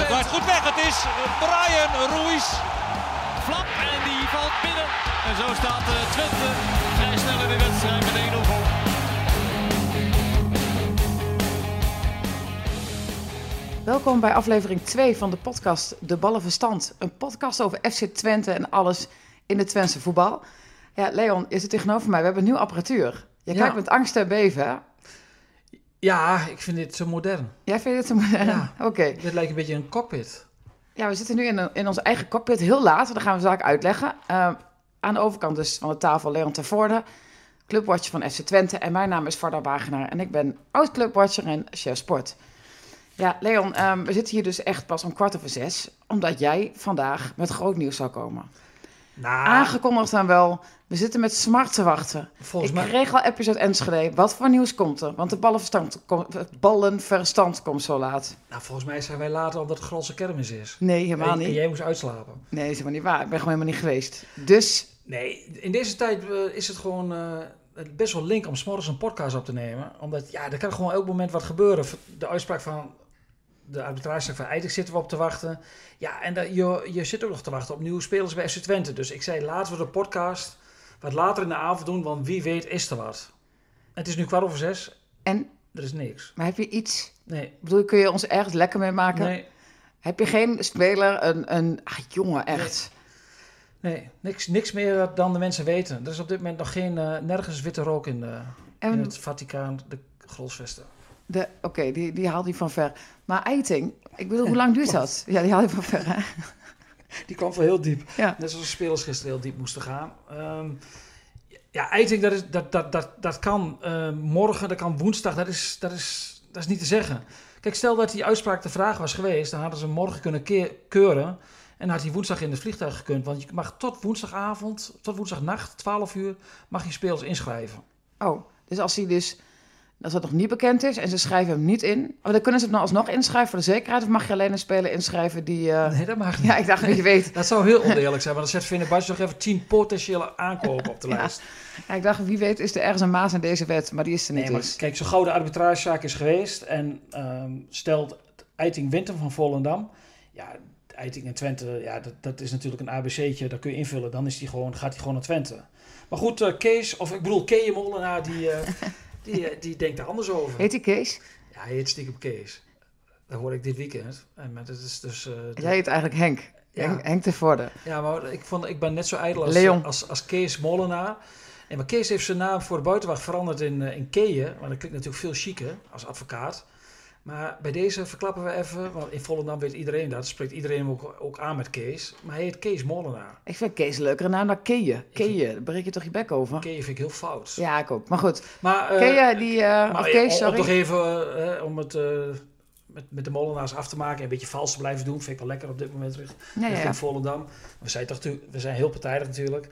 1-0 voor Bal Twente. draait goed weg. Het is Brian Ruiz. Flap en die valt binnen. En zo staat eh, Twente vrij snel in de wedstrijd met 1-0 voor. Welkom bij aflevering 2 van de podcast De Ballenverstand. Een podcast over FC Twente en alles in het Twentse voetbal. Ja, Leon, je zit tegenover mij. We hebben nieuwe apparatuur. Je Ja. kijkt met angst en beven, hè? Ja, ik vind dit zo modern. Jij vindt het zo modern? Ja. Oké. Dit lijkt een beetje een cockpit. Ja, we zitten nu in, een- in onze eigen cockpit, heel laat. Dat gaan we zaak uitleggen. Eh, aan de overkant dus van de tafel Leon Tervoorde, clubwatcher van FC Twente. En mijn naam is Varda Wagenaar en ik ben oud-clubwatcher en chef sport. Ja, Leon, ehm, we zitten hier dus echt pas om kwart over zes. Omdat jij vandaag met groot nieuws zou komen. Nou, Aangekondigd dan wel, we zitten met smart te wachten. volgens ik mij... kreeg al appjes uit Enschede. Wat voor nieuws komt er? Want de ballenverstand, kom- ballenverstand komt zo laat. Nou, volgens mij zijn wij later omdat het Grolse kermis is. Nee, helemaal En- niet. En jij moest uitslapen. Nee, dat is helemaal niet waar. Ik ben gewoon helemaal niet geweest. Dus Nee, in deze tijd eh, is het gewoon eh, best wel link om s'morgens een podcast op te nemen. Omdat, ja, er kan gewoon elk moment wat gebeuren. De uitspraak van de arbitrage van Eindelijk zitten we op te wachten. Ja, en dat- je, je zit ook nog te wachten op nieuwe spelers bij FC Twente. Dus ik zei, laten we de podcast wat later in de avond doen, want wie weet is er wat. Het is nu kwart over zes, En, er is niks. maar heb je iets? Nee, Ik bedoel, kun je ons ergens lekker mee maken? nee, Heb je geen speler, een, een ah, jongen, echt? nee. Niks, niks meer dan de mensen weten. Er is op dit moment nog geen, eh, nergens witte rook in, de, in En het Vaticaan, de Grolsvesten. Oké, die, die haalt hij van ver. Maar Eiting, ik bedoel, hoe lang duurt dat? Ja, die haalt hij van ver, hè? Die kwam van heel diep. Ja. Net zoals de spelers gisteren heel diep moesten gaan. Ehm, ja, Eiting, dat, is, dat, dat, dat, dat kan eh, morgen, dat kan woensdag, dat is, dat, is, dat is niet te zeggen. Kijk, stel dat die uitspraak de vraag was geweest, dan hadden ze morgen kunnen ke- keuren. En dan had hij woensdag in het vliegtuig gekund. Want je mag tot woensdagavond, tot woensdagnacht, 12 uur, mag je spelers inschrijven. Oh, dus als hij dus, als dat nog niet bekend is en ze schrijven hem niet in, maar dan kunnen ze hem dan alsnog inschrijven voor de zekerheid? Of mag je alleen een speler inschrijven die... eh, Nee, dat mag niet. Ja, ik dacht, je weet. Dat zou heel oneerlijk zijn, want dan zet Fenerbahce nog even 10 potentiële aankopen op de Ja. lijst. Ja, ik dacht, wie weet is er ergens een maas in deze wet, maar die is er niet Nee, maar dus. kijk, zo gauw de arbitragezaak is geweest en ehm stelt Eiting wint hem van Volendam. Ja, Eiting en Twente, ja, dat, dat is natuurlijk een ABC'tje, dat kun je invullen. Dan is die gewoon, gaat hij gewoon naar Twente. Maar goed, eh, Kees, of ik bedoel Kees Molenaar, die, eh, die, eh, die denkt er anders over. Heet die Kees? Ja, hij heet stiekem Kees. Dat hoor ik dit weekend. En dat is dus... eh, de- Jij heet eigenlijk Henk. Ja. Henk, Henk de Voorde. Ja, maar ik, vond, ik ben net zo ijdel als, Leon. als, als Kees Molenaar. En maar Kees heeft zijn naam voor de buitenwacht veranderd in, eh, in Keeën. Maar dat klinkt natuurlijk veel chiquer als advocaat. Maar bij deze verklappen we even, want in Volendam weet iedereen dat. Spreekt iedereen hem ook, ook aan met Kees. Maar hij heet Kees Molenaar. Ik vind Kees een leukere naam dan Keeën. Keeën, daar breek je toch je bek over? Keeën vind ik heel fout. Ja, ik ook. Maar goed, Maar, eh, Keeën, die... eh maar of Kees, om- sorry. Om nog even, eh, om het eh, met, met de Molenaars af te maken en een beetje vals te blijven doen. Vind ik wel lekker op dit moment terug. Ja. Volendam. We zijn, toch, we zijn heel partijdig natuurlijk.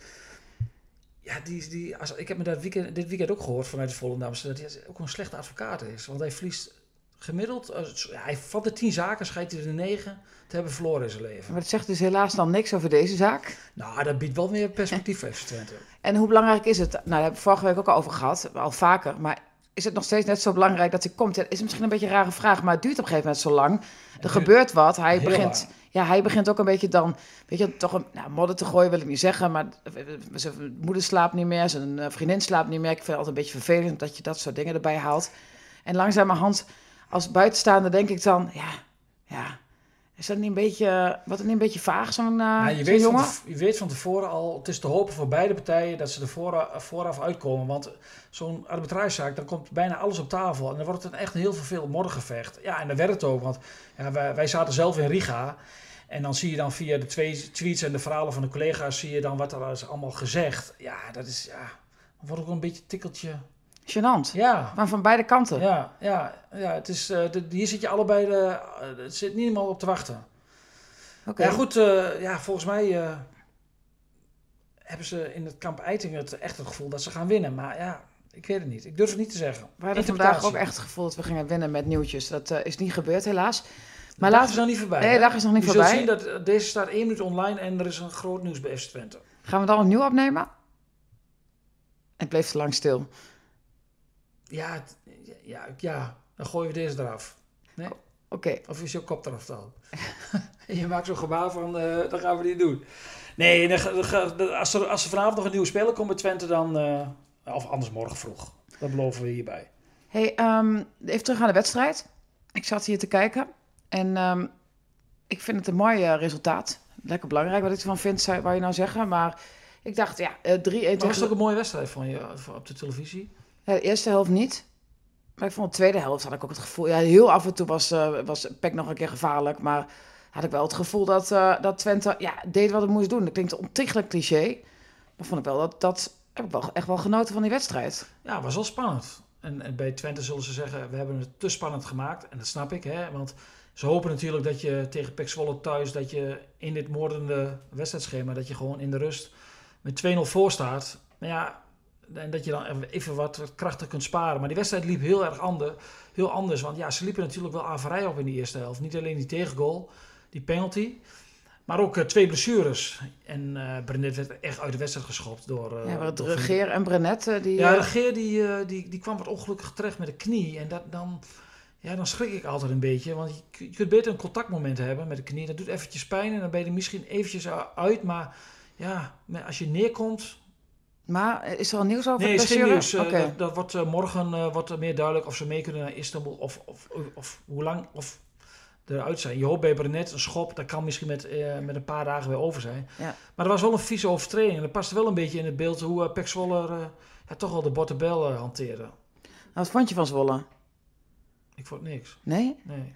Ja, die, die, als, ik heb me dat weekend, dit weekend ook gehoord vanuit de Volendamse... dat hij ook een slechte advocaat is. Want hij verliest gemiddeld... eh, hij, van de tien zaken schijnt hij er negen te hebben verloren in zijn leven. Maar het zegt dus helaas dan niks over deze zaak. Nou, dat biedt wel meer perspectief voor Twente. En hoe belangrijk is het? Nou, daar hebben we vorige week ook al over gehad, al vaker. Maar is het nog steeds net zo belangrijk dat hij komt? Ja, is misschien een beetje een rare vraag, maar het duurt op een gegeven moment zo lang. Er gebeurt wat. Hij begint, lang. ja, hij begint ook een beetje dan, weet je, toch een nou, modder te gooien wil ik niet zeggen, maar zijn moeder slaapt niet meer, zijn eh, vriendin slaapt niet meer. Ik vind het altijd een beetje vervelend dat je dat soort dingen erbij haalt. En langzamerhand, als buitenstaander denk ik dan, ja, ja, is dat niet een beetje, wat niet een beetje vaag, zo'n uh, Nou, je, weet van jongen? te- je weet van tevoren al, het is te hopen voor beide partijen dat ze er vooraf, vooraf uitkomen. Want zo'n arbitragezaak, dan komt bijna alles op tafel. En dan wordt het een echt heel veel moddergevecht. Ja, en dat werkt ook, want ja, wij, wij zaten zelf in Riga. En dan zie je dan via de twee tweets en de verhalen van de collega's, zie je dan wat er is allemaal gezegd. Ja, dat is, ja, dan wordt ook een beetje tikkeltje Gênant. Ja, Maar van beide kanten. ja, ja, ja. Het is, eh, de- hier zit je allebei de, eh, het zit niet helemaal op te wachten. Oké. Ja, goed. eh, ja, volgens mij hebben ze in het kamp Eiting het echt het gevoel dat ze gaan winnen. Maar ja, ik weet het niet. Ik durf het niet te zeggen. We hadden vandaag ook echt het gevoel dat we gingen winnen met nieuwtjes. Dat is niet gebeurd, helaas. Maar laten is nog niet voorbij. Nee, hè? de dag is nog niet Je voorbij. zult zien dat deze staat één minuut online en er is een groot nieuws bij FC Twente. Gaan we dan opnieuw opnemen? Het bleef te lang stil. Ja, ja, ja, dan gooien we deze eraf. Nee? Oké. Of is jouw kop eraf dan? je maakt zo'n gebaar van, eh dat gaan we niet doen. Nee, als, er, als er vanavond nog een nieuwe speler komt bij Twente, dan... eh, of anders morgen vroeg. Dat beloven we hierbij. Hey, ehm, even terug aan de wedstrijd. Ik zat hier te kijken. En ehm, ik vind het een mooi eh, resultaat. Lekker belangrijk wat ik ervan vind, wou je nou zeggen. Maar ik dacht, ja, eh, 3-1 Maar was het ook een mooie wedstrijd van je op de televisie? De eerste helft niet. Maar ik vond de tweede helft, had ik ook het gevoel... Ja, heel af en toe was, eh was Peck nog een keer gevaarlijk. Maar had ik wel het gevoel dat, eh, dat Twente ja, deed wat het moest doen. Dat klinkt ontiegelijk cliché. Maar vond ik wel dat... dat heb ik wel echt wel genoten van die wedstrijd. Ja, was wel spannend. En, bij Twente zullen ze zeggen, we hebben het te spannend gemaakt. En dat snap ik, hè. Want ze hopen natuurlijk dat je tegen Pek Zwolle thuis... dat je in dit moordende wedstrijdschema... dat je gewoon in de rust met 2-0 voor staat. Maar ja, en dat je dan even wat krachten kunt sparen. Maar die wedstrijd liep heel erg ander, heel anders. Want ja, ze liepen natuurlijk wel averij op in die eerste helft. Niet alleen die tegengoal, die penalty... Maar ook eh, twee blessures. En eh Brenet werd echt uit de wedstrijd geschopt door... eh, ja, maar door de Geer en Brenet, die... ja, eh, de Geer die, die, die kwam wat ongelukkig terecht met de knie. En dat, dan, ja, dan schrik ik altijd een beetje. Want je, kunt beter een contactmoment hebben met de knie. Dat doet eventjes pijn en dan ben je er misschien eventjes uit. Maar ja, maar als je neerkomt... Maar eh, is er al nieuws over Nee, is geen nieuws. Eh, dat, dat wordt eh, morgen er meer duidelijk of ze mee kunnen naar Istanbul. Of, of, of, hoe lang of eruit zijn. Je hoopt bij Brenet een schop. Dat kan misschien met, eh, met een paar dagen weer over zijn. Ja. Maar er was wel een vieze overtreding. En dat past wel een beetje in het beeld hoe uh, Pek Zwolle ja, toch wel de bottenbel uh, hanteerde. Nou, Wat vond je van Zwolle? Ik vond niks. Nee? Nee.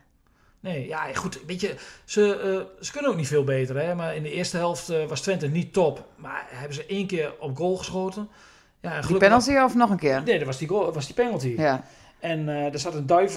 Nee, ja, goed. Weet je, ze, uh, ze kunnen ook niet veel beter. Hè? Maar in de eerste helft uh, was Twente niet top. Maar hebben ze één keer op goal geschoten. Ja, die penalty of nog een keer? Nee, dat was die, goal, was die penalty. Ja. En uh, er zat een duif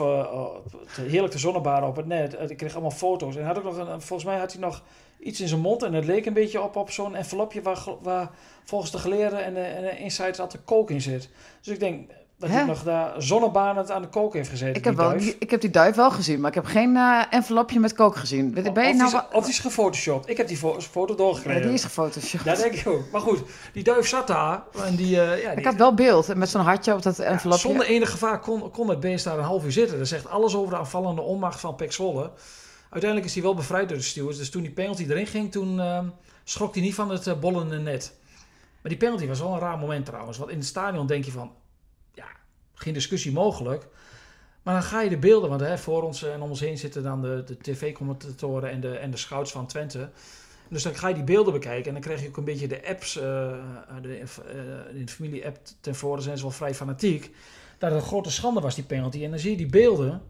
heerlijk te zonnebaren op het net. Ik kreeg allemaal foto's. En had ook nog een, volgens mij had hij nog iets in zijn mond. En het leek een beetje op, op zo'n envelopje waar, waar volgens de geleerden en de, en de insight altijd kook in zit. Dus ik denk dat hij nog daar zonnebanend aan de kook heeft gezeten. Ik heb, wel, die, ik heb die duif wel gezien, maar ik heb geen uh, envelopje met kook gezien. Ben, je of, nou die is, of die is gefotoshopt. Ik heb die fo foto doorgekregen. Ja, die is gefotoshopt. Ja, denk ik ook. Maar goed, die duif zat daar. En die, uh, ja, die, ik had wel beeld met zo'n hartje op dat envelopje. Ja, zonder enig gevaar kon, kon het beest daar een half uur zitten. Dat zegt alles over de aanvallende onmacht van Pek Zwolle. Uiteindelijk is hij wel bevrijd door de stewards. Dus toen die penalty erin ging, toen uh, schrok hij niet van het bollende net. Maar die penalty was wel een raar moment trouwens. Want in het stadion denk je van, geen discussie mogelijk. Maar dan ga je de beelden, want hè, voor ons en om ons heen zitten dan de, de tv-commentatoren en de, en de scouts van Twente. Dus dan ga je die beelden bekijken en dan krijg je ook een beetje de apps, uh, de, uh, in de familie-app ten voren zijn ze wel vrij fanatiek. Dat het een grote schande was, die penalty. En dan zie je die beelden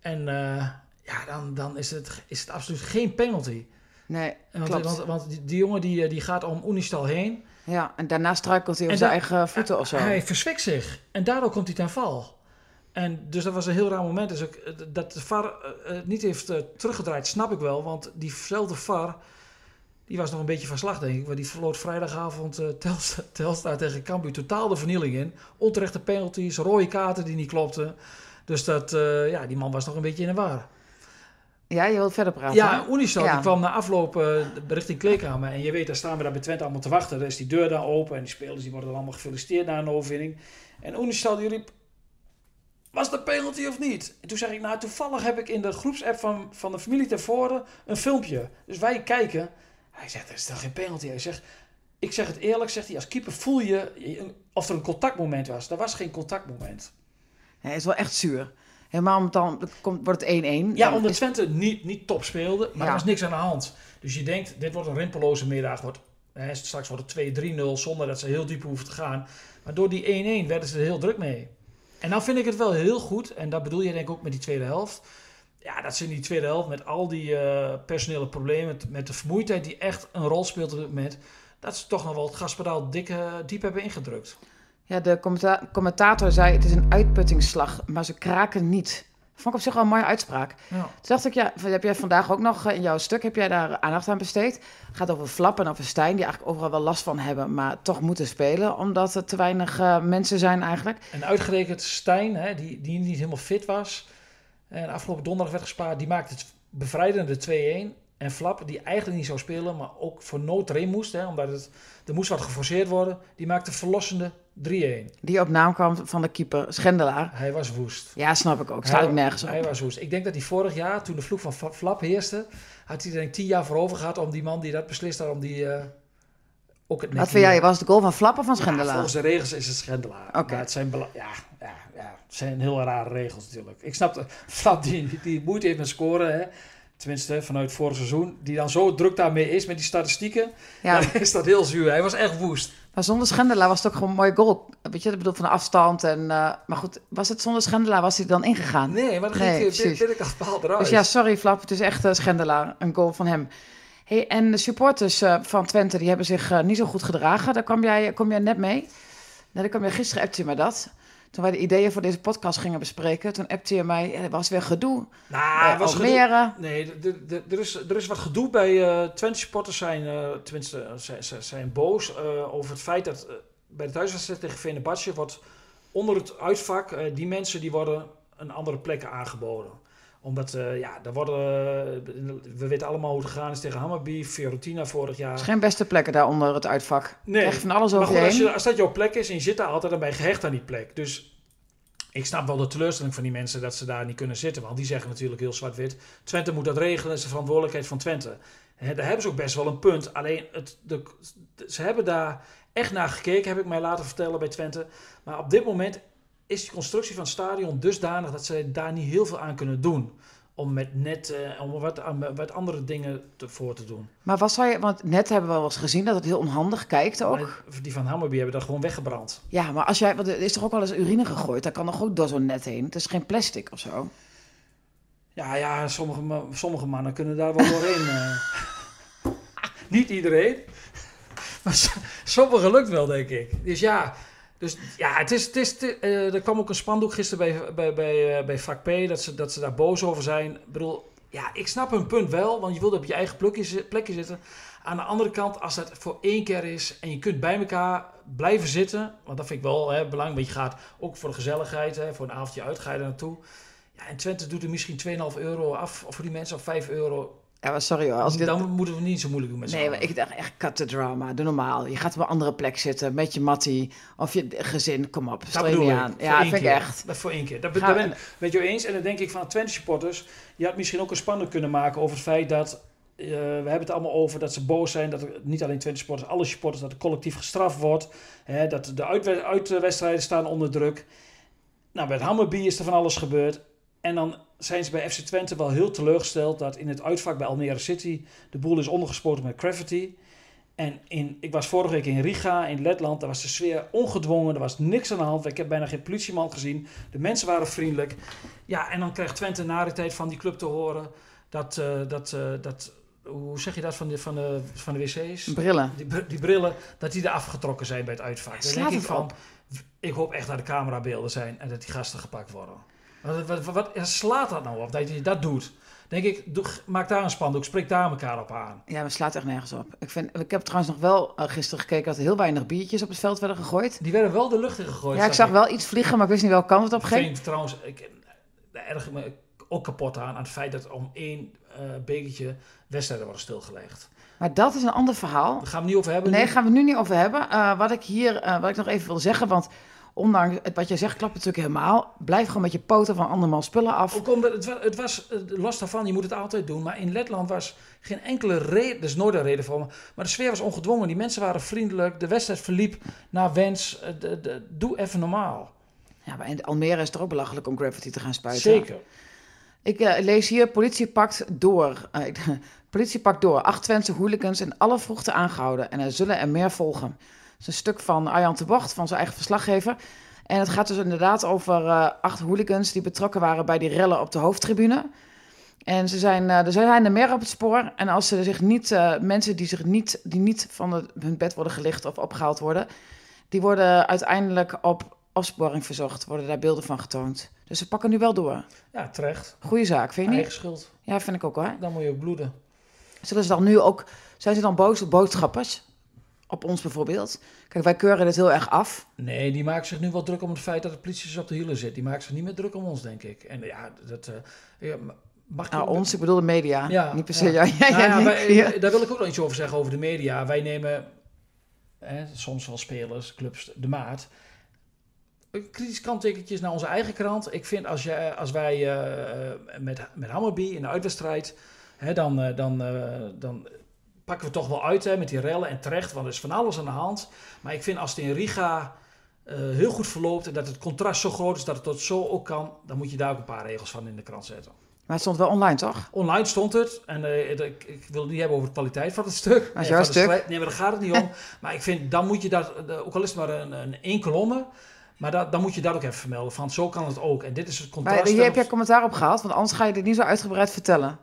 en uh, ja, dan, dan is, het, is het absoluut geen penalty. Nee, want, klopt. Want, want die, die, jongen die, die gaat om Unistal heen. Ja, en daarna struikelt hij op zijn eigen voeten of zo. Hij verswikt zich en daardoor komt hij ten val. En dus dat was een heel raar moment. Dus ook, dat de VAR uh, niet heeft uh, teruggedraaid, snap ik wel. Want diezelfde VAR, die was nog een beetje van slag, denk ik. Want die verloor vrijdagavond uh, tegen Cambuur totaal de vernieling in. Onterechte penalties, rode kaarten die niet klopten. Dus dat, ja, die man was nog een beetje in de war. Ja, je wilt verder praten. Ja, Unistal ja. die kwam na afloop uh, richting kleedkamer. En je weet, daar staan we daar bij Twente allemaal te wachten. Dan is die deur daar open en die spelers die worden dan allemaal gefeliciteerd na een overwinning. En Unistal die riep, was dat penalty of niet? En toen zeg ik, nou toevallig heb ik in de groepsapp van, van de familie tevoren een filmpje. Dus wij kijken. Hij zegt, er is toch geen penalty? Hij zegt, ik zeg het eerlijk, zegt hij, als keeper voel je of er een contactmoment was. Er was geen contactmoment. Hij is wel echt zuur. Helemaal omdat dan komt, wordt het 1-1. Ja, omdat Twente niet, niet top speelde, maar Ja. er was niks aan de hand. Dus je denkt, dit wordt een rimpeloze middag. Wordt, hè, straks wordt het 2-3-0 zonder dat ze heel diep hoeven te gaan. Maar door die 1-1 werden ze er heel druk mee. En dan vind ik het wel heel goed, en dat bedoel je denk ik ook met die tweede helft. Ja, dat ze in die tweede helft met al die uh, personele problemen, met, met de vermoeidheid die echt een rol speelt op dit moment, dat ze toch nog wel het gaspedaal dik, uh, diep hebben ingedrukt. Ja, de commenta- commentator zei het is een uitputtingsslag, maar ze kraken niet. Vond ik op zich wel een mooie uitspraak. Ja. Toen dacht ik, ja, heb jij vandaag ook nog eh, in jouw stuk, heb jij daar aandacht aan besteed? Het gaat over Flap en over Stijn, die eigenlijk overal wel last van hebben, maar toch moeten spelen, omdat er te weinig eh, mensen zijn eigenlijk. En uitgerekend Stijn, hè, die, die niet helemaal fit was. En afgelopen donderdag werd gespaard. Die maakte het bevrijdende 2-1. En Flap, die eigenlijk niet zou spelen, maar ook voor nood erin moest. Hè, omdat het, er moest wat geforceerd worden. Die maakte verlossende 3-1. Die op naam kwam van de keeper, Schendelaar. Hij was woest. Ja, snap ik ook. Staat ook nergens op. Hij was woest. Ik denk dat hij vorig jaar, toen de vloek van Fla- Flap heerste, had hij er denk ik tien jaar voor over gehad om die man die dat beslist had, om die eh, ook het Wat vind jij, was het de goal van Flap of van Ja, Schendelaar? volgens de regels is het schendelaar. Oké. Het zijn, ja, ja, ja, het zijn heel rare regels natuurlijk. Ik snap dat Flap die, die moeite heeft met scoren, hè. Tenminste vanuit vorig seizoen, die dan zo druk daarmee is met die statistieken, ja, dan is dat heel zuur. Hij was echt woest. maar zonder Schendelaar was het ook gewoon een mooie goal. Weet je, ik bedoel van de afstand. En, eh, maar goed, was het zonder Schendelaar, was hij dan ingegaan? Nee, maar dan Nee, ging precies. binnenkant paal eruit. Dus ja, sorry Flap, het is echt eh, Schendelaar, een goal van hem. Hey, en de supporters eh, van Twente, die hebben zich niet zo goed gedragen. Daar kwam jij, kom jij net mee. Nou, daar kwam jij gisteren, appte je mij dat. Toen wij de ideeën voor deze podcast gingen bespreken, toen appte je mij, er was weer gedoe. nou, het was gedoe-. Nee, er is, er is wat gedoe bij eh Twente supporters zijn, eh, tenminste, zijn, zijn, boos over het feit dat bij de thuiswedstrijd tegen Venebadje wordt onder het uitvak, die mensen die worden een andere plek aangeboden. Omdat, eh, ja, daar worden, we weten allemaal hoe het gegaan is tegen Hammerby, Fiorentina vorig jaar. Het is geen beste plekken daar onder het uitvak. Nee, Echt van alles Maar over goed, als, je, als dat jouw plek is en je zit daar altijd, dan ben je gehecht aan die plek. Dus ik snap wel de teleurstelling van die mensen dat ze daar niet kunnen zitten. Want die zeggen natuurlijk heel zwart-wit. Twente moet dat regelen, dat is de verantwoordelijkheid van Twente. Hè, daar hebben ze ook best wel een punt. Alleen, het, de, ze hebben daar echt naar gekeken, heb ik mij laten vertellen bij Twente. Maar op dit moment is die constructie van het stadion dusdanig dat ze daar niet heel veel aan kunnen doen. Om met net, eh, om wat, wat andere dingen te, voor te doen. Maar wat zou je, want net hebben we wel eens gezien dat het heel onhandig kijkt ook. Maar die van Hammerby hebben dat gewoon weggebrand. Ja, maar als jij, want er is toch ook wel eens urine gegooid, dat kan nog ook door zo'n net heen. Het is geen plastic of zo. Ja, ja, sommige, sommige mannen kunnen daar wel doorheen. eh. Niet iedereen. Maar s- sommigen lukt wel, denk ik. Dus ja, dus, ja het is, het is, eh, er kwam ook een spandoek gisteren bij, bij, bij, eh, bij vak P, dat ze, dat ze daar boos over zijn. Ik bedoel, ja, ik snap hun punt wel, want je wilt op je eigen plekje, zi- plekje zitten. Aan de andere kant, als dat voor één keer is en je kunt bij elkaar blijven zitten, want dat vind ik wel hè, belangrijk, want je gaat ook voor de gezelligheid, hè, voor een avondje uit, je naartoe. Ja, en Twente doet er misschien 2,5 euro af voor die mensen, of 5 euro. Ja, maar sorry hoor. Als ik dit... Dan moeten we niet zo moeilijk doen met Nee, maar ik dacht echt cut the drama. Doe normaal. Je gaat op een andere plek zitten met je mattie of je gezin. Kom op, Dat stel je niet aan. Voor Ja, één vind ik echt. Dat voor één keer. Dat, dat ben ik met jou eens. En dan denk ik van Twente supporters. Je had misschien ook een spanning kunnen maken over het feit dat... eh, we hebben het allemaal over dat ze boos zijn. Dat er, niet alleen Twente supporters, alle supporters, dat er collectief gestraft wordt. Hè, dat de uitwe- uitwedstrijden staan onder druk. Nou, het Hammerby is er van alles gebeurd. En dan zijn ze bij FC Twente wel heel teleurgesteld dat in het uitvak bij Almere City de boel is ondergespoten met graffiti. En in, ik was vorige week in Riga, in Letland. Daar was de sfeer ongedwongen. Er was niks aan de hand. Ik heb bijna geen politieman gezien. De mensen waren vriendelijk. Ja, en dan krijgt Twente na de tijd van die club te horen dat, eh, dat, eh, dat hoe zeg je dat van de, van de, van de wc's? Brillen. Die, die brillen, dat die er afgetrokken zijn bij het uitvak. Slaat denk ik van, op. ik hoop echt dat de camerabeelden zijn en dat die gasten gepakt worden. Wat, wat, wat, slaat dat nou op dat je dat doet? Denk ik, doe, maak daar een spandoek, spreek daar elkaar op aan. Ja, maar slaat echt nergens op. Ik, vind, ik heb trouwens nog wel eh, gisteren gekeken dat er heel weinig biertjes op het veld werden gegooid. Die werden wel de lucht in gegooid. Ja, ik zag wel iets vliegen, maar ik wist niet welke kant het op Ik ging. vind trouwens, ik daar erger me ook kapot aan, aan het feit dat om één eh bekertje wedstrijden worden stilgelegd. Maar dat is een ander verhaal. Daar gaan we het niet over hebben. Nee, nu. gaan we het nu niet over hebben. Eh, wat ik hier, eh, wat ik nog even wil zeggen, want ondanks het, wat jij zegt, klopt het natuurlijk helemaal. Blijf gewoon met je poten van andermans spullen af. Ook omdat het, het was, eh, los daarvan, je moet het altijd doen. Maar in Letland was geen enkele reden, er is nooit een reden voor. Maar de sfeer was ongedwongen. Die mensen waren vriendelijk. De wedstrijd verliep naar wens. Eh, de- de- doe even normaal. Ja, maar in Almere is het ook belachelijk om graffiti te gaan spuiten. Zeker. Ik eh, lees hier, politie pakt door. Politie pakt door. Acht Twentse hooligans in alle vroegte aangehouden. En er zullen er meer volgen. Het is een stuk van Arjan de Bocht, van zijn eigen verslaggever. En het gaat dus inderdaad over eh, acht hooligans die betrokken waren bij die rellen op de hoofdtribune. En ze zijn, eh, er zijn er meer op het spoor. En als ze zich niet, eh, mensen die zich niet, die niet van hun bed worden gelicht of opgehaald worden, Die worden uiteindelijk op opsporing verzocht. Worden daar beelden van getoond. Dus ze pakken nu wel door. Ja, terecht. Goeie zaak, vind je Eigen niet? schuld. Ja, vind ik ook hoor. Dan moet je ook bloeden. Zullen ze dan nu ook... Zijn ze dan boos op boodschappers? Op ons bijvoorbeeld? Kijk, wij keuren dit heel erg af. Nee, die maakt zich nu wel druk om het feit dat de politie op de hielen zit. Die maakt zich niet meer druk om ons, denk ik. En ja, dat... eh, ja, mag ik Nou, ook- ons, ik bedoel de media. Ja, niet per se. ja. Ja, ja, Nou ja, ja, wij- ja. Daar wil ik ook nog iets over zeggen over de media. Wij nemen hè, soms wel spelers, clubs, de maat. Kritisch kanttekentjes naar onze eigen krant. Ik vind als, je, als wij eh, met, met Hammerby in de uitwedstrijd, hè, dan, eh, dan, eh, dan pakken we toch wel uit hè, met die rellen en terecht, want er is van alles aan de hand. Maar ik vind als het in Riga eh, heel goed verloopt en dat het contrast zo groot is dat het tot zo ook kan, dan moet je daar ook een paar regels van in de krant zetten. Maar het stond wel online, toch? Online stond het. En eh, ik, ik wil het niet hebben over de kwaliteit van het stuk. Eh, jouw stuk. Nee, maar daar gaat het niet om. maar ik vind, dan moet je dat, ook al is het maar een, een één kolommen, maar dat, dan moet je dat ook even vermelden. Van zo kan het ook. En dit is het contrast. Maar hier heb jij commentaar op gehad, want anders ga je dit niet zo uitgebreid vertellen.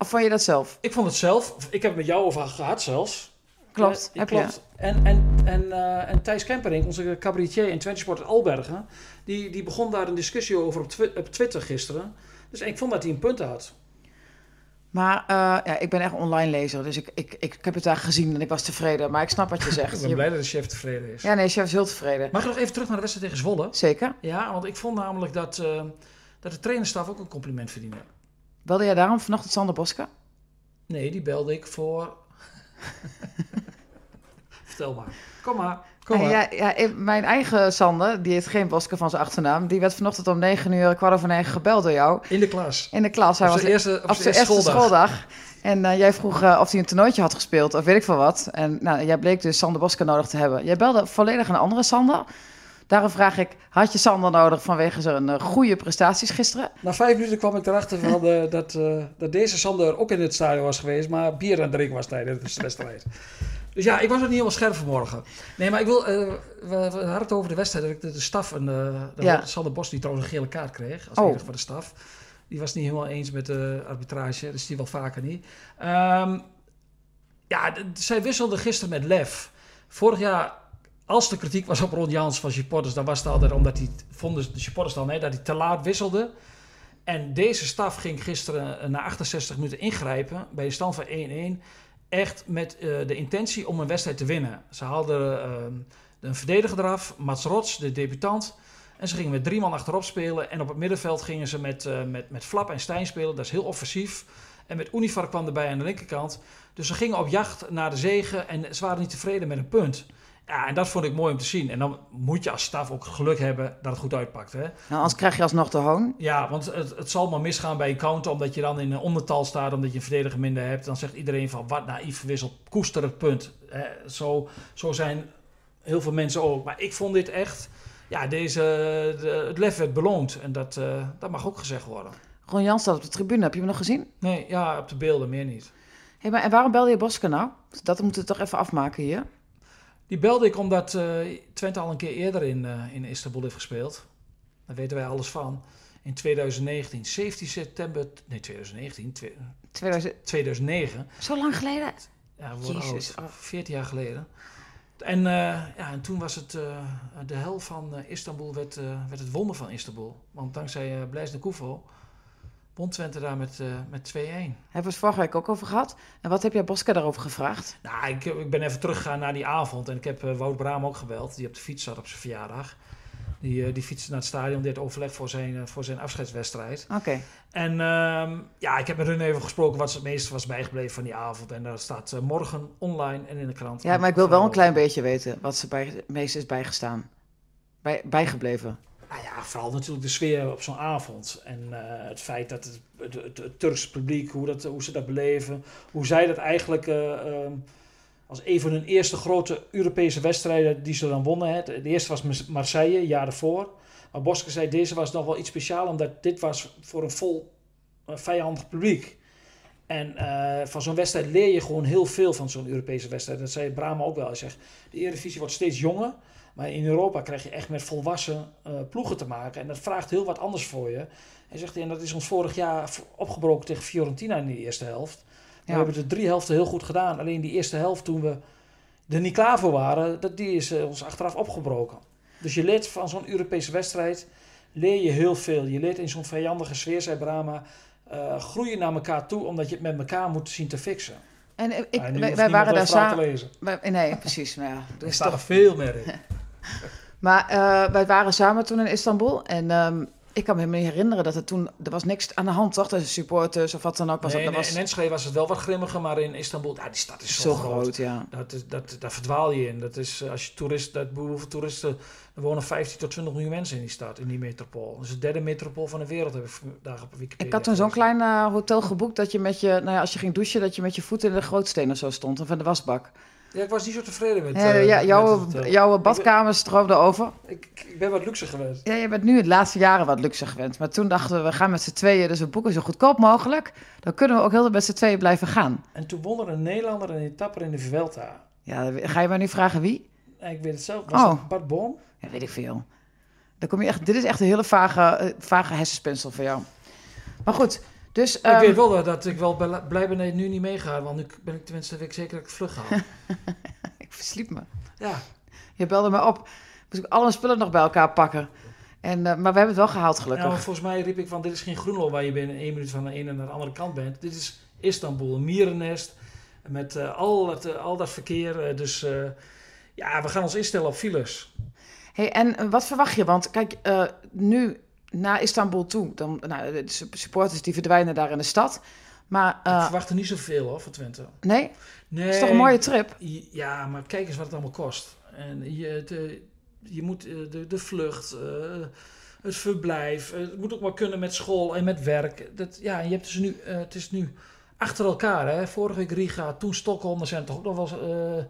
Of vond je dat zelf? Ik vond het zelf. Ik heb het met jou over gehad zelfs. Klopt, heb klopt. En, en, en, eh, en Thijs Kemperink, onze cabaretier in Twente Sport uit Albergen, die, die begon daar een discussie over op, Twi- op Twitter gisteren. Dus ik vond dat hij een punt had. Maar eh, ja, ik ben echt online lezer, dus ik, ik, ik, heb het daar gezien en ik was tevreden. Maar ik snap wat je Ik zegt. ben Je- blij dat de chef tevreden is. Ja, nee, chef is heel tevreden. Mag ik nog even terug naar de wedstrijd tegen Zwolle? Zeker. Ja, want ik vond namelijk dat, eh, dat de trainerstaf ook een compliment verdiende. Belde jij daarom vanochtend Sander Boska? Nee, die belde ik voor... Vertel maar. Kom maar. Kom maar. ja, ja, mijn eigen Sander, die heeft geen Boska van zijn achternaam, die werd vanochtend om 9 uur, kwart over 9 gebeld door jou. In de klas. In de klas. Hij Op was zijn eerste, op op zijn eerste schooldag. schooldag. En eh, jij vroeg eh, of hij een toernooitje had gespeeld of weet ik veel wat. En nou, jij bleek dus Sander Boska nodig te hebben. Jij belde volledig een andere Sander. Daarom vraag ik, had je Sander nodig vanwege zijn eh, goede prestaties gisteren? Na vijf minuten kwam ik erachter van, eh, dat, eh, dat deze Sander ook in het stadion was geweest, maar bier aan het drinken was tijdens de wedstrijd. Dus ja, ik was ook niet helemaal scherp vanmorgen. Nee, maar ik wil, eh, we, hadden het over de wedstrijd, dat ik de, de staf en de, Ja. Sander Bos, die trouwens een gele kaart kreeg, als Oh. enige van de staf. Die was niet helemaal eens met de arbitrage, dus die wel vaker niet. Ehm, ja, zij wisselden gisteren met lef. Vorig jaar, als de kritiek was op Ron Jans van supporters, dan was het altijd omdat hij, vonden de supporters dan, hè, dat hij te laat wisselde. En deze staf ging gisteren eh, na 68 minuten ingrijpen bij een stand van 1-1. Echt met eh, de intentie om een wedstrijd te winnen. Ze haalden eh, een verdediger eraf, Mats Rots, de debutant. En ze gingen met drie man achterop spelen. En op het middenveld gingen ze met, eh, met, met Flap en Stijn spelen. Dat is heel offensief. En met Univar kwam erbij aan de linkerkant. Dus ze gingen op jacht naar de zegen. En ze waren niet tevreden met een punt. Ja, en dat vond ik mooi om te zien. En dan moet je als staf ook geluk hebben dat het goed uitpakt. Hè? Nou, anders krijg je alsnog de hoon. Ja, want het, het zal maar misgaan bij een counter, omdat je dan in een ondertal staat, omdat je een verdediger minder hebt. Dan zegt iedereen van, wat naïef verwisseld, koester het punt. Zo, zo zijn heel veel mensen ook. Maar ik vond dit echt, ja, deze, de- het lef werd beloond. En dat, eh, dat mag ook gezegd worden. Ron Jans staat op de tribune, heb je hem nog gezien? Nee, ja, op de beelden meer niet. Hey, maar en waarom belde je Boska nou? Dat moeten we toch even afmaken hier. Die belde ik omdat eh, Twente al een keer eerder in, eh, in Istanbul heeft gespeeld. Daar weten wij alles van. In 2019, 17 september, nee 2019, twe- 2000... 2009. Zo lang geleden? Ja, we Jezus. oud. 14 jaar geleden. En, eh, ja, en toen was het eh, de hel van eh, Istanbul, werd, werd het wonder van Istanbul. Want dankzij uh, Blaise de Koevo won Twente daar met, eh, met 2-1. Hebben we het vorige week ook over gehad. En wat heb jij Boska daarover gevraagd? Nou, ik, ik ben even teruggegaan naar die avond en ik heb eh, Wout Braam ook gebeld, die op de fiets zat op zijn verjaardag. Die, eh, die fietste naar het stadion, die had overleg voor zijn, voor zijn afscheidswedstrijd. Oké. En ehm, ja, ik heb met hun even gesproken wat het meeste was bijgebleven van die avond. En dat staat morgen online en in de krant. Ja, maar ik wil wel een klein beetje weten wat ze bij, het meest is bijgestaan. Bij, bijgebleven. Nou ja, vooral natuurlijk de sfeer op zo'n avond. En eh, het feit dat het, het, het, het Turks publiek, hoe, dat, hoe ze dat beleven. Hoe zij dat eigenlijk eh, ehm, als een van hun eerste grote Europese wedstrijden die ze dan wonnen. Hè. De eerste was Marseille, jaar daarvoor. Maar Boske zei, deze was nog wel iets speciaal, omdat dit was voor een vol eh, vijandig publiek. En van zo'n wedstrijd leer je gewoon heel veel van zo'n Europese wedstrijd. Dat zei Brahma ook wel. Hij zegt, de Eredivisie wordt steeds jonger. Maar in Europa krijg je echt met volwassen eh, ploegen te maken. En dat vraagt heel wat anders voor je. Hij zegt, en dat is ons vorig jaar opgebroken tegen Fiorentina in de eerste helft. We hebben de drie helften heel goed gedaan. Alleen die eerste helft toen we er niet klaar voor waren, dat, die is eh, ons achteraf opgebroken. Dus je leert van zo'n Europese wedstrijd, leer je heel veel. Je leert in zo'n vijandige sfeer, zei Brahma, eh, groeien naar elkaar toe, omdat je het met elkaar moet zien te fixen. En ik, nu wij, waren daar samen. Nee, precies. Ja, Er is staat toch- veel meer in. Maar eh, wij waren samen toen in Istanbul. En ehm, ik kan me helemaal niet herinneren dat er toen... Er was niks aan de hand, toch? De supporters of wat dan ook. Was Nee, het, in, was in Enschede was het wel wat grimmiger, maar in Istanbul, ja, die stad is zo, zo groot. groot, ja. Dat, is, dat, daar verdwaal je in. Dat is, eh, als je toerist, dat, hoeveel toeristen, er wonen 15 tot 20 miljoen mensen in die stad, in die metropool. Dat is de derde metropool van de wereld, heb ik vandaag op Wikipedia. Ik had toen zo'n klein eh, hotel geboekt dat je met je... Nou ja, als je ging douchen, dat je met je voeten in de grootsteen of zo stond. Of in de wasbak. Ja, ik was niet zo tevreden met, Ja, eh, ja, met jouw, het jouw badkamer stroomde over. Ik, ik, ben wat luxe geweest. Ja, je bent nu de laatste jaren wat luxe gewend. Maar toen dachten we, we gaan met z'n tweeën, dus we boeken zo goedkoop mogelijk. Dan kunnen we ook heel met z'n tweeën blijven gaan. En toen won er een Nederlander een etappe in de Vuelta. Ja, ga je mij nu vragen wie? Ik weet het zelf. Was Oh. Bart Boom? Ja, weet ik veel. Dan kom je echt, dit is echt een hele vage, eh, vage hersenspinsel voor jou. Maar goed, dus... Ik ehm, weet wel dat- dat ik wel blij ben dat je nu niet meegaat. Want nu ben ik tenminste weet ik zeker dat ik vlug ga. ik versliep me. ja, Je belde me op. Moest ik alle mijn spullen nog bij elkaar pakken. En, eh, maar we hebben het wel gehaald, gelukkig. nou, volgens mij riep ik van dit is geen Groenlo waar je binnen één minuut van de ene naar de andere kant bent. Dit is Istanbul, een mierennest. Met eh, al, het, eh, al dat verkeer. dus ja, we gaan ons instellen op files. Hey, en wat verwacht je? Want kijk, nu naar Istanbul toe, dan, nou, de su- supporters die verdwijnen daar in de stad. Maar ik eh, verwacht er niet zoveel hoor, van Twente. nee, Nee, het is toch een mooie trip? Ja, maar kijk eens wat het allemaal kost. En je, de, je moet eh, de, de vlucht, eh, het verblijf, het moet ook wel kunnen met school en met werk. Dat, ja, je hebt dus nu, het is nu achter elkaar. Hè? Vorige week Riga, toen Stockholm. Er zijn toch ook nog wel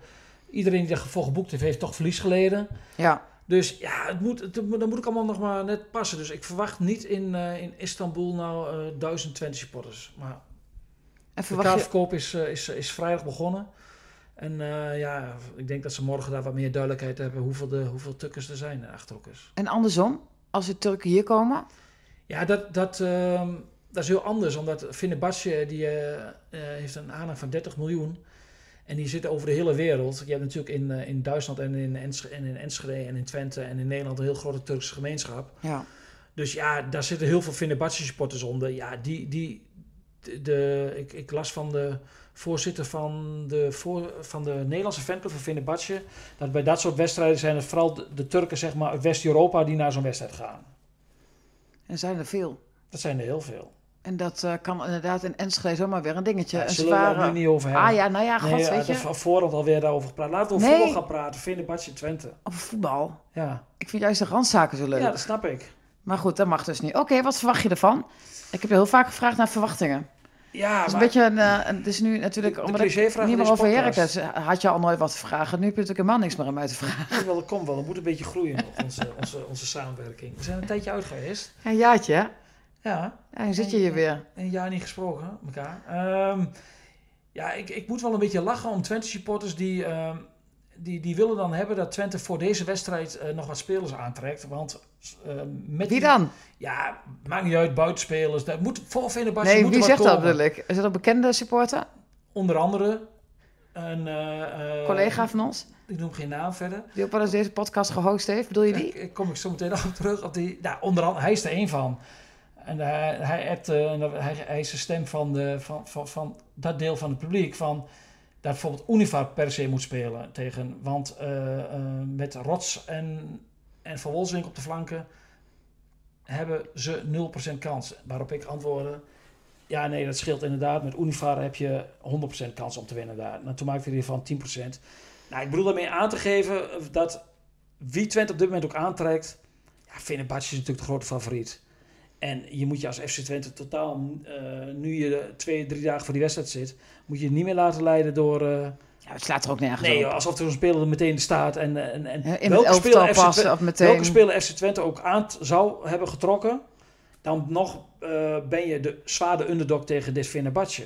iedereen die daarvoor geboekt heeft, heeft toch verlies geleden. Ja. Dus ja, het moet, het, dan moet ik allemaal nog maar net passen. Dus ik verwacht niet in, eh, in Istanbul nou eh 1020 supporters. Maar En de je, kaartverkoop is, eh, is, is vrijdag begonnen. En ja, ik denk dat ze morgen daar wat meer duidelijkheid hebben hoeveel, de, hoeveel tukkers er zijn en achterhoekers. en andersom, als de Turken hier komen, Ja, dat, dat, ehm, dat is heel anders, omdat Fenerbahce die, heeft een aanhang van 30 miljoen. En die zitten over de hele wereld. Je hebt natuurlijk in, eh, in Duitsland en in, Ensch en in Enschede en in Twente en in Nederland een heel grote Turkse gemeenschap. ja. Dus ja, daar zitten heel veel Fenerbahce supporters onder. Ja, die, die, de, de- ik, ik las van de voorzitter van de, voor, van de Nederlandse fanclub van Fenerbahce... dat bij dat soort wedstrijden zijn het vooral de, de Turken zeg maar, uit West-Europa die naar zo'n wedstrijd gaan. Er zijn er veel. Dat zijn er heel veel. En dat eh, kan inderdaad in Enschede zomaar weer een dingetje. Ja, zullen we het zware... nu niet over hebben. Ah ja, nou ja, god, nee, weet ja, je. voorhand alweer daarover gepraat. Laten we over Nee. voetbal gaan praten. Fenerbahce Twente. Over voetbal. Ja. Ik vind juist de randzaken zo leuk. ja, dat snap ik. Maar goed, dat mag dus niet. Oké, wat verwacht je ervan? Ik heb je heel vaak gevraagd naar verwachtingen. Ja, Het is een maar beetje een, eh, een- het is nu natuurlijk, De- de omdat ik niet meer over. Heracles had je al nooit wat te vragen. Nu heb je natuurlijk helemaal niks meer om uit te vragen. dat wel, komt wel. Het moet een beetje groeien nog, onze, onze, onze samenwerking. We zijn een tijdje uit geweest. Ja, een jaartje, Ja, Ja, nu zit je hier weer. een jaar niet gesproken met elkaar. Ehm, ja, ik, ik moet wel een beetje lachen om Twente supporters die, ehm, die, die willen dan hebben dat Twente voor deze wedstrijd eh, nog wat spelers aantrekt. Want ehm, met Wie die- dan? Ja, maakt niet uit, buitenspelers. Dat moet voor Fenerbahce Nee, moet wie zegt dat komen. ik? Is dat een bekende supporter? Onder andere een eh, eh, Collega van ons? Ik noem geen naam verder. Die ook wel eens deze podcast gehost heeft? Bedoel je die? Ik, ik kom ik zo meteen op terug. Op die, nou, onder andere, hij is er één van. En hij, hij, hij, hij is de stem van, de, van, van, van dat deel van het publiek. Van dat bijvoorbeeld Univar per se moet spelen tegen. Want eh, eh, met Rots en, en Van Wolfswinkel op de flanken hebben ze 0% kans. Waarop ik antwoordde. Ja, nee, dat scheelt inderdaad. Met Univar heb je 100% kans om te winnen daar. Nou, toen maakte hij ervan 10%. Nou, ik bedoel daarmee aan te geven dat wie Twente op dit moment ook aantrekt, ja, Fenerbahce is natuurlijk de grote favoriet. En je moet je als FC Twente totaal, eh, nu je twee, drie dagen voor die wedstrijd zit, moet je niet meer laten leiden door... eh, Ja, het slaat er ook nergens nee, op. alsof er zo'n speler er meteen staat. En, en, en Ja, In welke speler FC passen Twente- of meteen... welke speler FC Twente ook aan zou hebben getrokken, dan nog eh, ben je de zware underdog tegen dit Fenerbahce.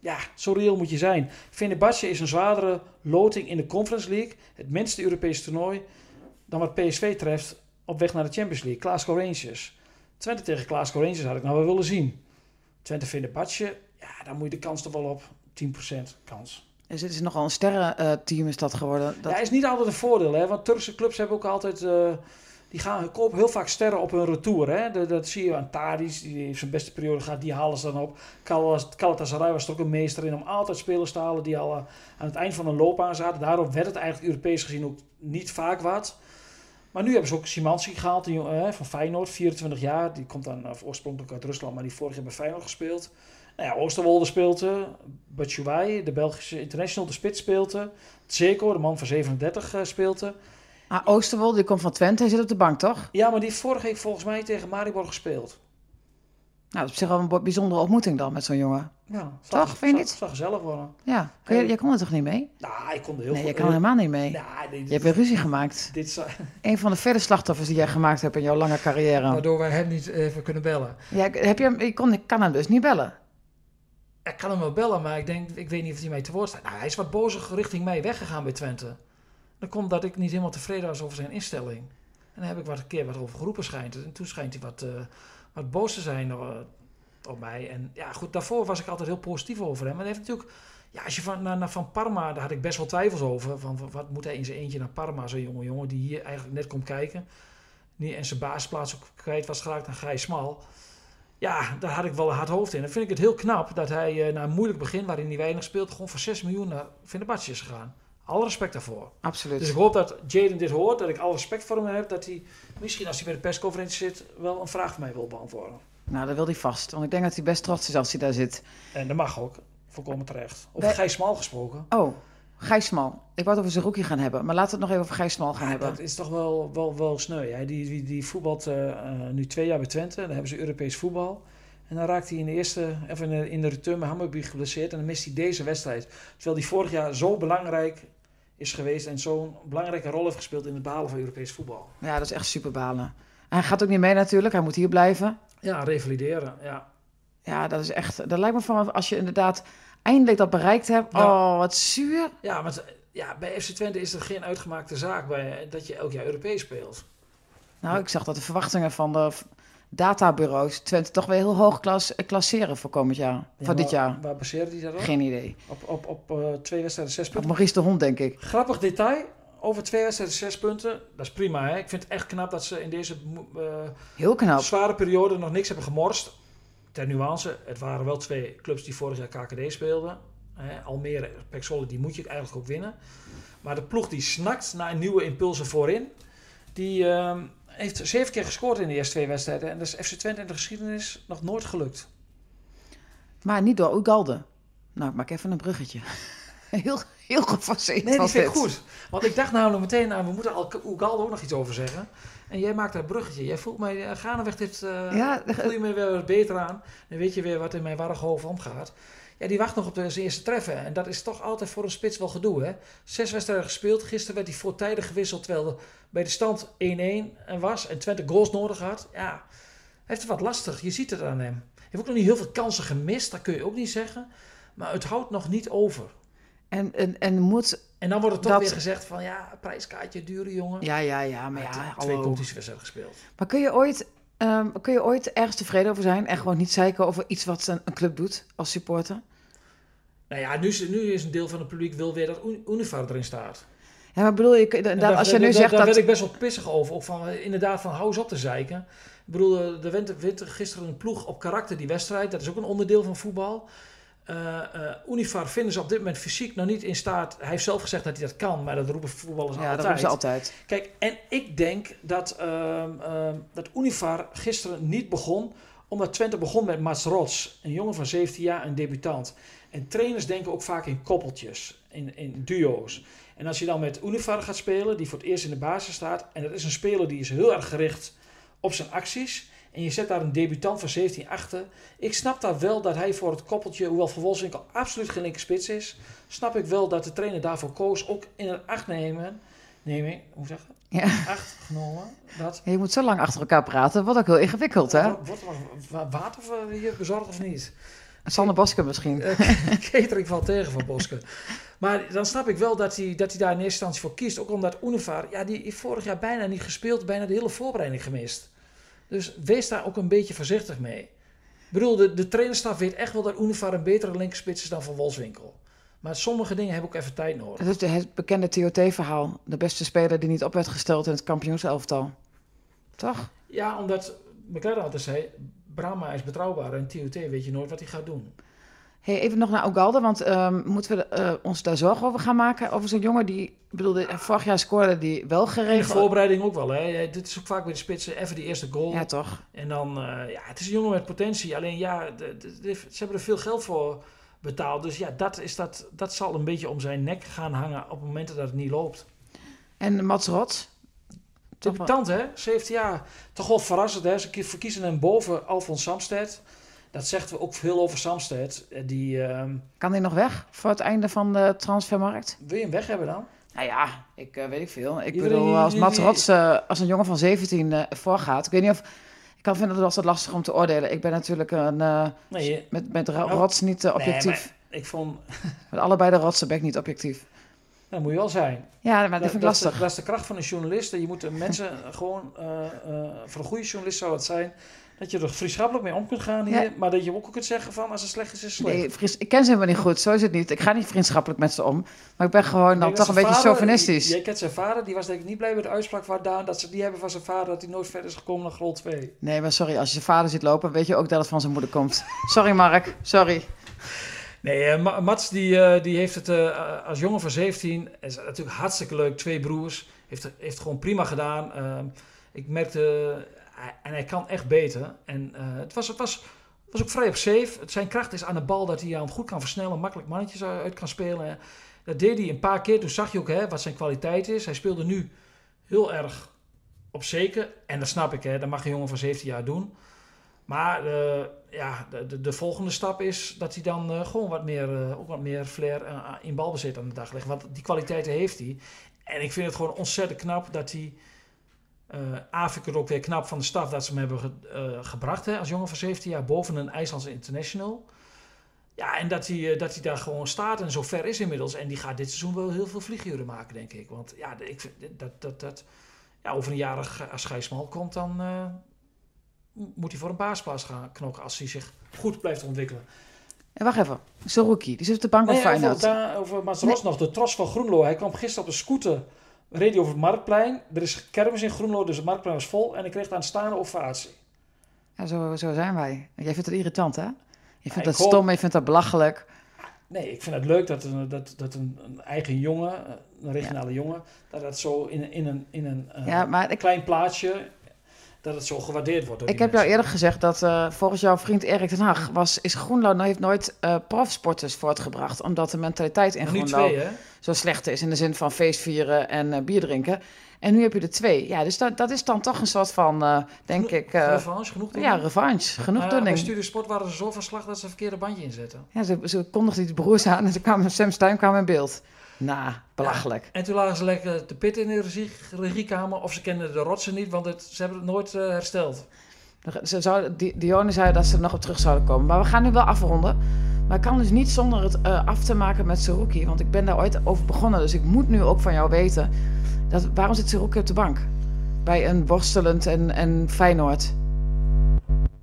Ja, zo reëel moet je zijn. Fenerbahce is een zwaardere loting in de Conference League, het minste Europese toernooi, dan wat PSV treft op weg naar de Champions League. Glasgow Rangers. Twente tegen Glasgow Rangers had ik nou wel willen zien. Twente Fenerbahce, ja, daar moet je de kans toch wel op 10% kans. Dus het is nogal een sterrenteam is dat geworden. Dat... Ja, is niet altijd een voordeel, hè? want Turkse clubs hebben ook altijd... eh, die gaan kopen heel vaak sterren op hun retour. Hè? Dat, dat zie je aan Tadic, die heeft zijn beste periode gehad, die halen ze dan op. Galatasaray was er ook een meester in om altijd spelers te halen die al eh, aan het eind van een loopbaan zaten. Daarom werd het eigenlijk Europees gezien ook niet vaak wat. Maar nu hebben ze ook Simanski gehaald, die, hè, van Feyenoord, 24 jaar. Die komt dan eh, oorspronkelijk uit Rusland, maar die vorig jaar bij Feyenoord gespeeld. Nou ja, Oosterwolde speelt er. Batshuayi, de Belgische international, de spits speelt er. Zeko, de man van 37, eh, speelt er. Ah, Oosterwolde, die komt van Twente, hij zit op de bank, toch? Ja, maar die heeft vorige week volgens mij tegen Maribor gespeeld. Nou, dat is op zich wel een bijzondere ontmoeting dan met zo'n jongen. Ja, Toch, vind je niet? Het zou gezellig worden. Ja, kun je, jij kon er toch niet mee? Nou, ik kon er heel Nee, veel... jij kan er helemaal niet mee. Nee, Je hebt weer ruzie gemaakt. dit zou- Een van de verre slachtoffers die jij gemaakt hebt in jouw lange carrière. Waardoor wij hem niet even kunnen bellen. Ja, heb je, hem- je kon, ik kan hem dus niet bellen. Ik kan hem wel bellen, maar ik denk, ik weet niet of hij mij te woord staat. Nou, hij is wat bozig richting mij weggegaan bij Twente. Dat komt dat ik niet helemaal tevreden was over zijn instelling. En daar heb ik wat een keer wat over geroepen schijnt. En toen schijnt hij wat, eh, wat boos te zijn eh, op mij. En ja, goed, daarvoor was ik altijd heel positief over hem. Maar hij heeft natuurlijk, ja, als je van, naar, van Parma, daar had ik best wel twijfels over. Van, wat moet hij in zijn eentje naar Parma, zo'n jonge jongen die hier eigenlijk net komt kijken. En zijn basisplaats ook kwijt was geraakt aan Gijs Smal. Ja, daar had ik wel een hard hoofd in. Dan vind ik het heel knap dat hij eh, na een moeilijk begin, waarin hij weinig speelt, gewoon voor 6 miljoen naar Fenerbahce is gegaan. Alle respect daarvoor. Absoluut. Dus ik hoop dat Jaden dit hoort, dat ik alle respect voor hem heb, dat hij misschien als hij bij de persconferentie zit, wel een vraag van mij wil beantwoorden. Nou, dat wil hij vast. Want ik denk dat hij best trots is als hij daar zit. En dat mag ook, volkomen terecht. Over Wij- Gijs Smal gesproken. Oh, Gijs Smal. Ik wou het over zijn rookie gaan hebben. Maar laten we het nog even over Gijs Smal gaan Ja, hebben. dat is toch wel, wel, wel sneu. Hè? Die, die, die voetbalt eh, eh, nu twee jaar bij Twente. Dan hebben ze Europees voetbal. En dan raakt hij in de eerste, of in de, in de return bij Hammerby geblesseerd. En dan mist hij deze wedstrijd. Terwijl hij vorig jaar zo belangrijk is geweest. En zo'n belangrijke rol heeft gespeeld in het behalen van Europees voetbal. Ja, dat is echt super balen. En hij gaat ook niet mee natuurlijk. Hij moet hier blijven. Ja, revalideren. Ja. Ja, dat is echt... Dat lijkt me van als je inderdaad eindelijk dat bereikt hebt. Oh, wat zuur. Ja, maar het- ja, bij FC Twente is het geen uitgemaakte zaak bij, dat je elk jaar Europees speelt. Nou, ik zag dat de verwachtingen van de databureaus Twente toch weer heel hoog klas, klasseren voor komend jaar. Ja, voor dit jaar. Waar baseerde hij dat op? Geen idee. Op, op, op eh, twee wedstrijden, zes Op punten. Maurice de Hond, denk ik. Grappig detail. Over twee wedstrijden, zes punten. Dat is prima. Hè? Ik vind het echt knap dat ze in deze eh, Heel knap. zware periode nog niks hebben gemorst. Ter nuance, het waren wel twee clubs die vorig jaar KKD speelden. Hè, Almere, Pek die moet je eigenlijk ook winnen. Maar de ploeg die snakt naar nieuwe impulsen voorin. Die ehm, heeft zeven keer gescoord in de eerste twee wedstrijden. En dat is FC Twente in de geschiedenis nog nooit gelukt. Maar niet door Ugalde. Nou, ik maak even een bruggetje. heel, heel gefaseerd Nee, die was vind ik goed. Want ik dacht namelijk meteen, nou, we moeten al Ugalde ook nog iets over zeggen. En jij maakt een bruggetje. Jij voelt mij, uh, gaandeweg dit, uh, Ja, voel je me weer wat beter aan. Dan weet je weer wat in mijn warrige hoofd omgaat. Ja, die wacht nog op de zijn eerste treffen. En dat is toch altijd voor een spits wel gedoe, hè. Zes wedstrijden gespeeld. Gisteren werd hij voortijdig gewisseld, terwijl er bij de stand 1-1 was. En Twente goals nodig had. Ja, hij heeft het wat lastig. Je ziet het aan hem. Hij heeft ook nog niet heel veel kansen gemist, dat kun je ook niet zeggen. Maar het houdt nog niet over. En, en, en moet... En dan wordt het toch Dat- weer gezegd van ja, prijskaartje, dure jongen. Ja, ja, ja, maar Maar ja, ja, twee competitiewedstrijden gespeeld. Maar kun je ooit... ehm, kun je ooit ergens tevreden over zijn en gewoon niet zeiken over iets wat een, een club doet als supporter? Nou ja, nu is, nu is een deel van het publiek wil weer dat Uni- Univar erin staat. Ja, maar bedoel je, daar- als je daar- nu daar- zegt daar dat... werd ik best wel pissig over. Ook van, eh, inderdaad, van hou eens op te zeiken. Ik bedoel, eh, er wint, wint gisteren een ploeg op karakter die wedstrijd. Dat is ook een onderdeel van voetbal. Eh eh, Univar vinden ze op dit moment fysiek nog niet in staat. Hij heeft zelf gezegd dat hij dat kan, maar dat roepen voetballers Ja, altijd. dat doen ze altijd. Kijk, en ik denk dat, ehm, dat Univar gisteren niet begon, omdat Twente begon met Mats Rots, een jongen van 17 jaar, een debutant. En trainers denken ook vaak in koppeltjes, in, in duo's. En als je dan met Univar gaat spelen, die voor het eerst in de basis staat, en dat is een speler die is heel erg gericht op zijn acties, en je zet daar een debutant van 17 achter. Ik snap daar wel dat hij voor het koppeltje, hoewel Van Wolfswinkel absoluut geen linkerspits is, snap ik wel dat de trainer daarvoor koos, ook in het acht nemen, nemen, hoe zeg je? Ja. acht genomen. Dat Je moet zo lang achter elkaar praten, wat ook heel ingewikkeld, hè? Wordt er wa- water hier bezorgd of niet? Sander Boske misschien. Eh, Catering valt tegen van Boske. Maar dan snap ik wel dat hij, dat hij daar in eerste instantie voor kiest. Ook omdat Univar, ja, die heeft vorig jaar bijna niet gespeeld, bijna de hele voorbereiding gemist. Dus wees daar ook een beetje voorzichtig mee. Ik bedoel, de, de trainerstaf weet echt wel dat Univar een betere linkerspits is dan Van Wolfswinkel. Maar sommige dingen hebben ook even tijd nodig. Dat is het bekende TOT-verhaal. De beste speler die niet op werd gesteld in het kampioenselftal. Toch? Ja, omdat McLaren altijd zei, Brahma is betrouwbaar en TOT weet je nooit wat hij gaat doen. Hey, even nog naar Ogalde, want ehm, moeten we eh, ons daar zorgen over gaan maken? Over zo'n jongen die, bedoel, de- vorig jaar scoorde die wel In de geregeld. voorbereiding ook wel, hè. Dit is ook vaak bij de spitsen, even die eerste goal. Ja, toch? En dan, eh, ja, het is een jongen met potentie. Alleen ja, de- de- de- ze hebben er veel geld voor betaald. Dus ja, dat, is dat, dat zal een beetje om zijn nek gaan hangen op momenten dat het niet loopt. En Mats Rots? Debutant, hè? 17 jaar. Toch wel verrassend, hè? Ze kie- verkiezen hem boven Alfons Samsted. Dat zegt we ook veel over Samsted. Eh, Die, ehm, Kan hij nog weg voor het einde van de transfermarkt? wil je hem weg hebben dan? Nou ja, ik eh, weet ik veel. Ik Iedereen bedoel, als Mats Rots, eh, als een jongen van 17 eh, voorgaat. Ik weet niet of... Ik kan vinden dat het lastig om te oordelen. Ik ben natuurlijk een, Nee, je- met, met Nou, Rots niet objectief. Nee, maar ik vond... Met allebei de Rotsen ben ik niet objectief. Dat moet je wel zijn. Ja, maar dat, vind ik lastig. dat is de kracht van een journalist. Je moet de mensen gewoon... eh, eh, voor een goede journalist zou het zijn... Dat je er vriendschappelijk mee om kunt gaan hier. Ja. Maar dat je ook kunt zeggen van... Als het slecht is, is het slecht. Nee, ik ken ze helemaal niet goed. Zo is het niet. Ik ga niet vriendschappelijk met ze om. Maar ik ben gewoon dan toch een beetje vader- chauvinistisch. Jij kent zijn vader. Die was denk ik niet blij met de uitspraak van Daan. Dat ze die hebben van zijn vader. Dat hij nooit verder is gekomen naar Grol 2. Nee, maar sorry. Als je zijn vader ziet lopen, weet je ook dat het van zijn moeder komt. Sorry, Mark. Sorry. Nee, eh, Ma- Mats die, eh, die heeft het eh, als jongen van 17, is natuurlijk hartstikke leuk, twee broers, heeft, heeft gewoon prima gedaan. Ehm, ik merkte, en hij kan echt beter. En het, was, het, was, was ook vrij op safe. Zijn kracht is aan de bal dat hij aan goed kan versnellen, makkelijk mannetjes uit uit kan spelen. Dat deed hij een paar keer, toen zag je ook hè, wat zijn kwaliteit is. Hij speelde nu heel erg op zeker, en dat snap ik, hè, dat mag een jongen van 17 jaar doen. Maar eh, ja, de, de, de volgende stap is dat hij dan eh, gewoon wat meer, eh, ook wat meer flair in balbezit aan de dag legt. Want die kwaliteiten heeft hij. En ik vind het gewoon ontzettend knap dat hij... A, vind ik het ook weer knap van de staf dat ze hem hebben ge- gebracht hè, als jongen van 17 jaar boven een IJslandse international. Ja, en dat hij, dat hij daar gewoon staat en zo ver is inmiddels. En die gaat dit seizoen wel heel veel vlieguren maken, denk ik. Want ja, ik dat, dat, dat, ja, over een jaar als- als Gijsmal komt, dan moet hij voor een baasplaats gaan knokken als hij zich goed blijft ontwikkelen. En wacht even. Saruki, die zit op de bank Nee, over, Feyenoord. over Mats Ros nog, de tros van Groenlo. Hij kwam gisteren op de scooter, reed hij over het Marktplein. Er is kermis in Groenlo, dus het Marktplein was vol. En hij kreeg daar een staande ovatie. Ja, zo, zo zijn wij. Jij vindt het irritant, hè? Je vindt dat hoop- stom, je vindt dat belachelijk. Nee, ik vind het leuk dat, een, dat, dat een, een eigen jongen, een regionale jongen, dat dat zo in, in een, in een eh, Ja, maar ik, klein plaatsje, dat het zo gewaardeerd wordt. ik heb jou eerder gezegd dat eh, volgens jouw vriend Erik ten Hag was, is Groenlo nou heeft nooit eh, profsporters voortgebracht. Omdat de mentaliteit in Groenlo twee, zo slecht is in de zin van feestvieren en eh, bier drinken. En nu heb je er twee. Ja, dus dat, dat is dan toch een soort van, denk Genoeg- ik, revanche, genoeg doen. ja, revanche. Maar bij Genoeg Studio Sport waren ze zo van slag dat ze een verkeerde bandje inzetten. Ja, ze, ze kondigden die broers aan en ze kwamen, Sam Stein kwam in beeld. Nou, belachelijk. En toen lagen ze lekker te pitten in de regie, regiekamer. Of ze kenden de rotsen niet, want het, ze hebben het nooit eh, hersteld. Ze zouden, Di- Dione zei dat ze er nog op terug zouden komen. Maar we gaan nu wel afronden. Maar ik kan dus niet zonder het eh, af te maken met Saruki. Want ik ben daar ooit over begonnen. Dus ik moet nu ook van jou weten. Dat, waarom zit Saruki op de bank? Bij een worstelend en, en Feyenoord.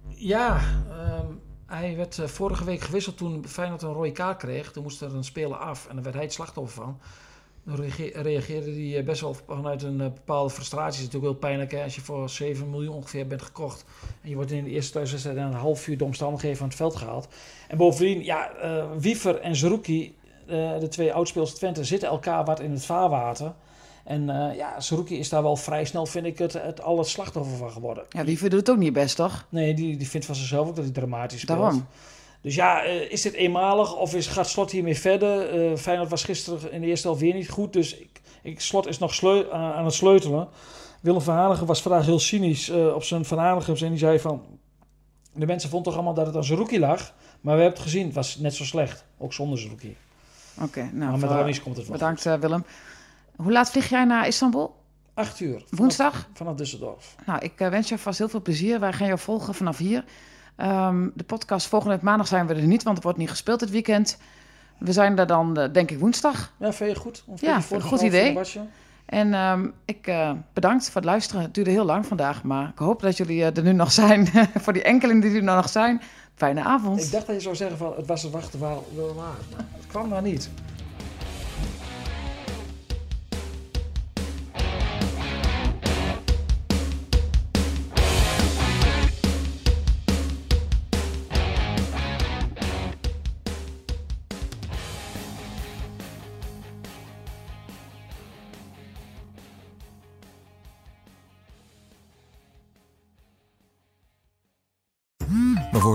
Ja, ehm, hij werd eh, vorige week gewisseld toen Feyenoord een rode kaart kreeg. Toen moest er een speler af en daar werd hij het slachtoffer van. Dan reage- reageerde hij eh, best wel vanuit een eh, bepaalde frustratie. Het is natuurlijk heel pijnlijk hè, als je voor 7 miljoen ongeveer bent gekocht. En je wordt in de eerste thuiswedstrijd een half uur de omstandigheden van het veld gehaald. En bovendien, ja, Wiever en Zerouki, de twee oudspelers Twente, zitten elkaar wat in het vaarwater. En eh ja, Zerouki is daar wel vrij snel, vind ik, het, het al het slachtoffer van geworden. Ja, Wiever doet het ook niet best, toch? Nee, die, die vindt van zichzelf ook dat hij dramatisch speelt. Daarom. Dus ja, eh, is dit eenmalig of is, gaat Slot hiermee verder? Eh Feyenoord was gisteren in de eerste helft weer niet goed. Dus ik, ik, Slot is nog sleu- aan het sleutelen. Willem van Hanegem was vandaag heel cynisch op zijn Van Hanegems. En die zei van... De mensen vonden toch allemaal dat het aan zijn rookie lag. Maar we hebben het gezien. Het was net zo slecht. Ook zonder zijn rookie. Oké, nou, maar met Ramis komt het wel. bedankt Willem. Hoe laat vlieg jij naar Istanbul? Acht uur. Vanaf, Woensdag? Vanaf Düsseldorf. Nou, ik eh, wens je vast heel veel plezier. Wij gaan jou volgen vanaf hier. Ehm, de podcast volgende week maandag zijn we er niet, want er wordt niet gespeeld dit weekend. We zijn er dan, eh, denk ik, woensdag. Ja, vind je goed? Om Ja, te goed idee. een? En ehm, ik eh, bedankt voor het luisteren. Het duurde heel lang vandaag, maar ik hoop dat jullie er nu nog zijn. voor die enkelen die er nog zijn, fijne avond. Ik dacht dat je zou zeggen van het was een wachten wel. Maar het kwam maar niet.